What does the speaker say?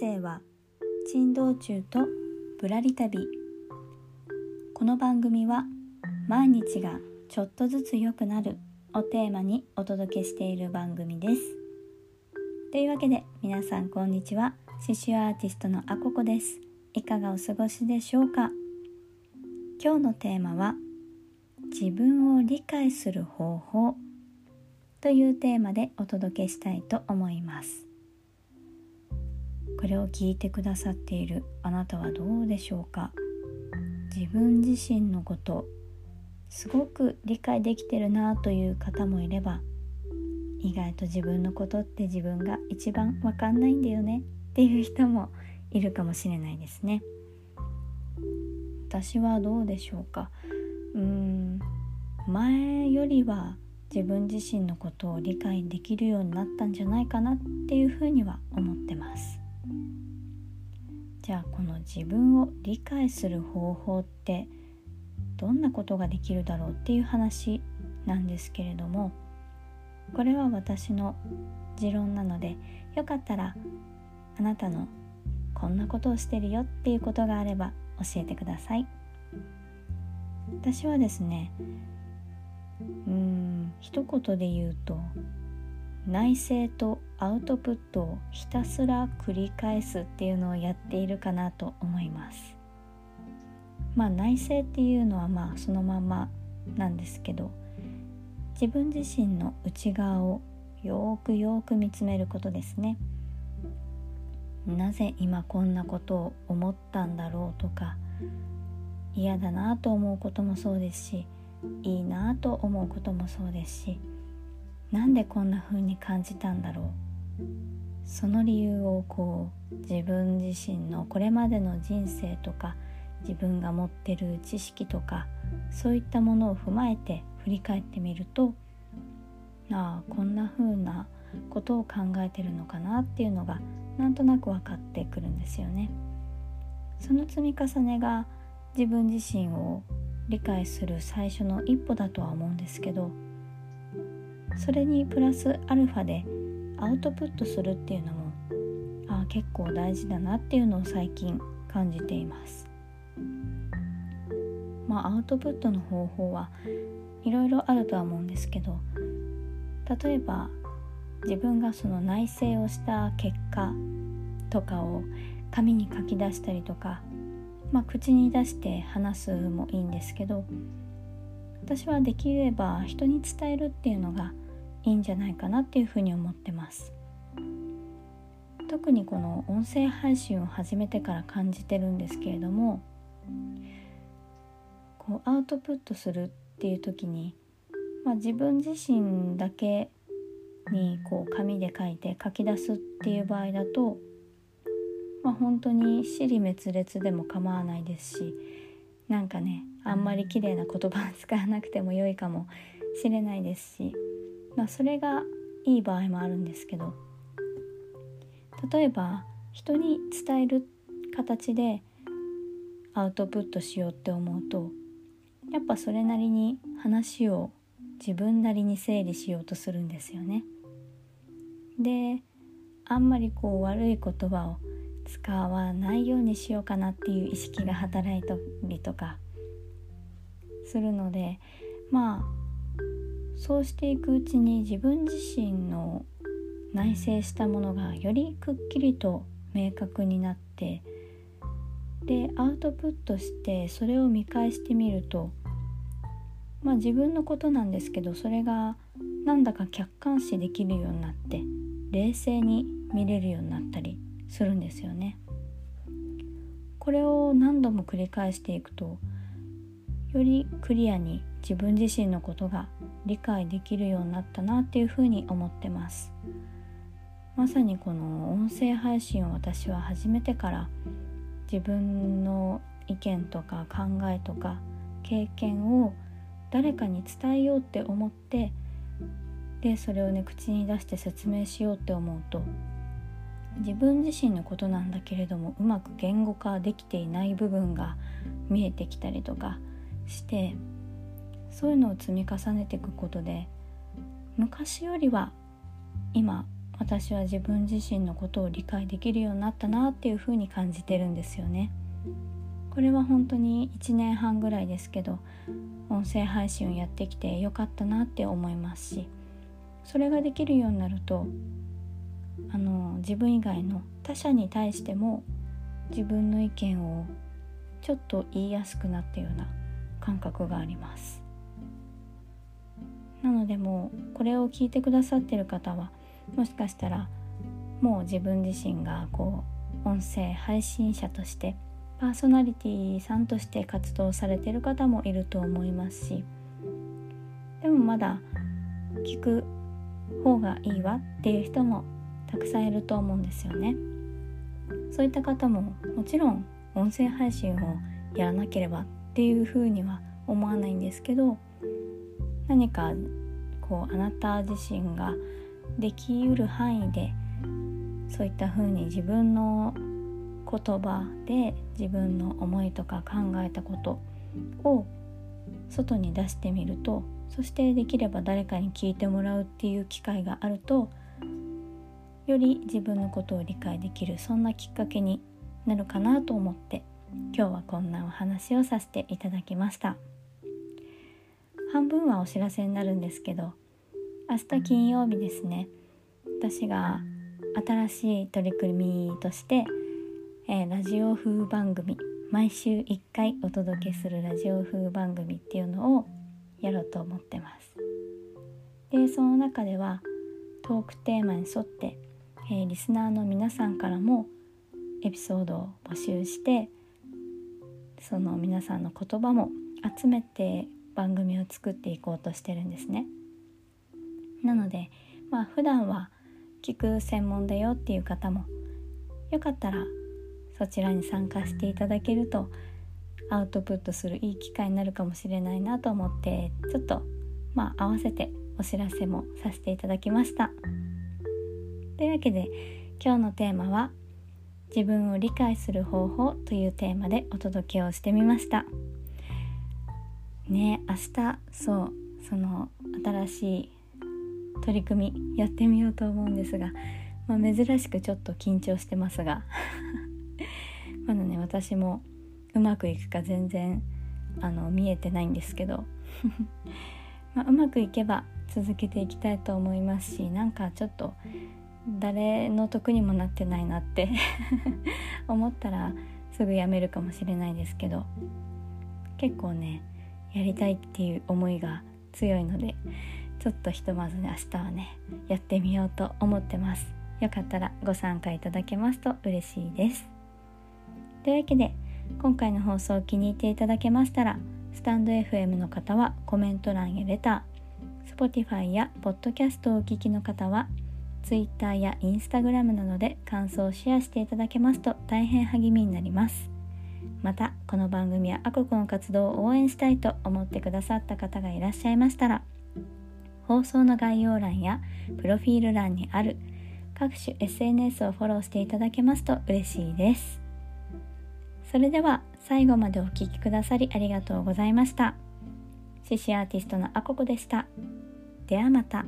生は珍道中とぶらり旅。この番組は毎日がちょっとずつ良くなるをテーマにお届けしている番組です。というわけで皆さんこんにちは。刺繍アーティストのあここです。いかがお過ごしでしょうか？今日のテーマは自分を理解する方法というテーマでお届けしたいと思います。これを聞いてくださっているあなたはどうでしょうか？自分自身のことすごく理解できてるなという方もいれば意外と自分のことって自分が一番わかんないんだよねっていう人もいるかもしれないですね。私はどうでしょうか？うーん前よりは自分自身のことを理解できるようになったんじゃないかなっていうふうには思ってます。じゃあこの自分を理解する方法ってどんなことができるだろうっていう話なんですけれどもこれは私の持論なのでよかったらあなたのこんなことをしてるよっていうことがあれば教えてください。私はですねうーん一言で言うと内省とアウトプットをひたすら繰り返すっていうのをやっているかなと思います。まあ内省っていうのはまあそのままなんですけど自分自身の内側をよーくよーく見つめることですね。なぜ今こんなことを思ったんだろうとか嫌だなと思うこともそうですしいいなと思うこともそうですしなんでこんな風に感じたんだろうその理由をこう自分自身のこれまでの人生とか自分が持ってる知識とかそういったものを踏まえて振り返ってみるとああこんな風なことを考えてるのかなっていうのがなんとなく分かってくるんですよね。その積み重ねが自分自身を理解する最初の一歩だとは思うんですけどそれにプラスアルファでアウトプットするっていうのもあ結構大事だなっていうのを最近感じています。まあアウトプットの方法はいろいろあるとは思うんですけど例えば自分がその内省をした結果とかを紙に書き出したりとかまあ、口に出して話すもいいんですけど私はできれば人に伝えるっていうのがいいんじゃないかなっていうふうに思ってます。特にこの音声配信を始めてから感じてるんですけれどもこうアウトプットするっていう時に、まあ、自分自身だけにこう紙で書いて書き出すっていう場合だとまあ、本当に尻滅裂でも構わないですしなんかねあんまり綺麗な言葉を使わなくても良いかもしれないですし、まあ、それがいい場合もあるんですけど例えば人に伝える形でアウトプットしようって思うとやっぱそれなりに話を自分なりに整理しようとするんですよね。であんまりこう悪い言葉を使わないようにしようかなっていう意識が働いたりとかするのでまあそうしていくうちに自分自身の内省したものがよりくっきりと明確になってでアウトプットしてそれを見返してみるとまあ自分のことなんですけどそれがなんだか客観視できるようになって冷静に見れるようになったりするんですよね。これを何度も繰り返していくとよりクリアに自分自身のことが理解できるようになったなっていうふうに思ってます。まさにこの音声配信を私は始めてから自分の意見とか考えとか経験を誰かに伝えようって思ってでそれをね口に出して説明しようって思うと自分自身のことなんだけれどもうまく言語化できていない部分が見えてきたりとかしてそういうのを積み重ねていくことで昔よりは今私は自分自身のことを理解できるようになったなっていうふうに感じてるんですよね。これは本当に1年半ぐらいですけど音声配信をやってきてよかったなって思いますしそれができるようになるとあの自分以外の他者に対しても自分の意見をちょっと言いやすくなったような感覚があります。なのでもうこれを聞いてくださってる方はもしかしたらもう自分自身がこう音声配信者としてパーソナリティさんとして活動されてる方もいると思いますしでもまだ聞く方がいいわっていう人もたくさんいると思うんですよね。そういった方ももちろん音声配信をやらなければっっていうふうには思わないんですけど何かこうあなた自身ができうる範囲でそういったふうに自分の言葉で自分の思いとか考えたことを外に出してみるとそしてできれば誰かに聞いてもらうっていう機会があるとより自分のことを理解できるそんなきっかけになるかなと思って今日はこんなお話をさせていただきました。半分はお知らせになるんですけど明日金曜日ですね。私が新しい取り組みとしてえー、ラジオ風番組毎週1回お届けするラジオ風番組っていうのをやろうと思ってます。でその中ではトークテーマに沿って、えー、リスナーの皆さんからもエピソードを募集してその皆さんの言葉も集めて番組を作っていこうとしてるんですね。なのでまあ普段は聞く専門だよっていう方もよかったらそちらに参加していただけるとアウトプットするいい機会になるかもしれないなと思ってちょっとまあ合わせてお知らせもさせていただきました。というわけで今日のテーマは自分を理解する方法というテーマでお届けをしてみました。ね明日そうその新しい取り組みやってみようと思うんですが、まあ、珍しくちょっと緊張してますが。まだね私もうまくいくか全然あの見えてないんですけど、まあ、うまくいけば続けていきたいと思いますしなんかちょっと誰の得にもなってないなって 思ったらすぐやめるかもしれないですけど結構ねやりたいっていう思いが強いのでちょっとひとまずね明日はねやってみようと思ってます。よかったらご参加いただけますと嬉しいです。というわけで今回の放送を気に入っていただけましたらスタンド FM の方はコメント欄やレター Spotify や Podcast をお聞きの方は Twitter や Instagram などで感想をシェアしていただけますと大変励みになりますまたこの番組やアココの活動を応援したいと思ってくださった方がいらっしゃいましたら放送の概要欄やプロフィール欄にある各種 SNS をフォローしていただけますと嬉しいですそれでは最後までお聴きくださりありがとうございました。獅子アーティストのあここでした。ではまた。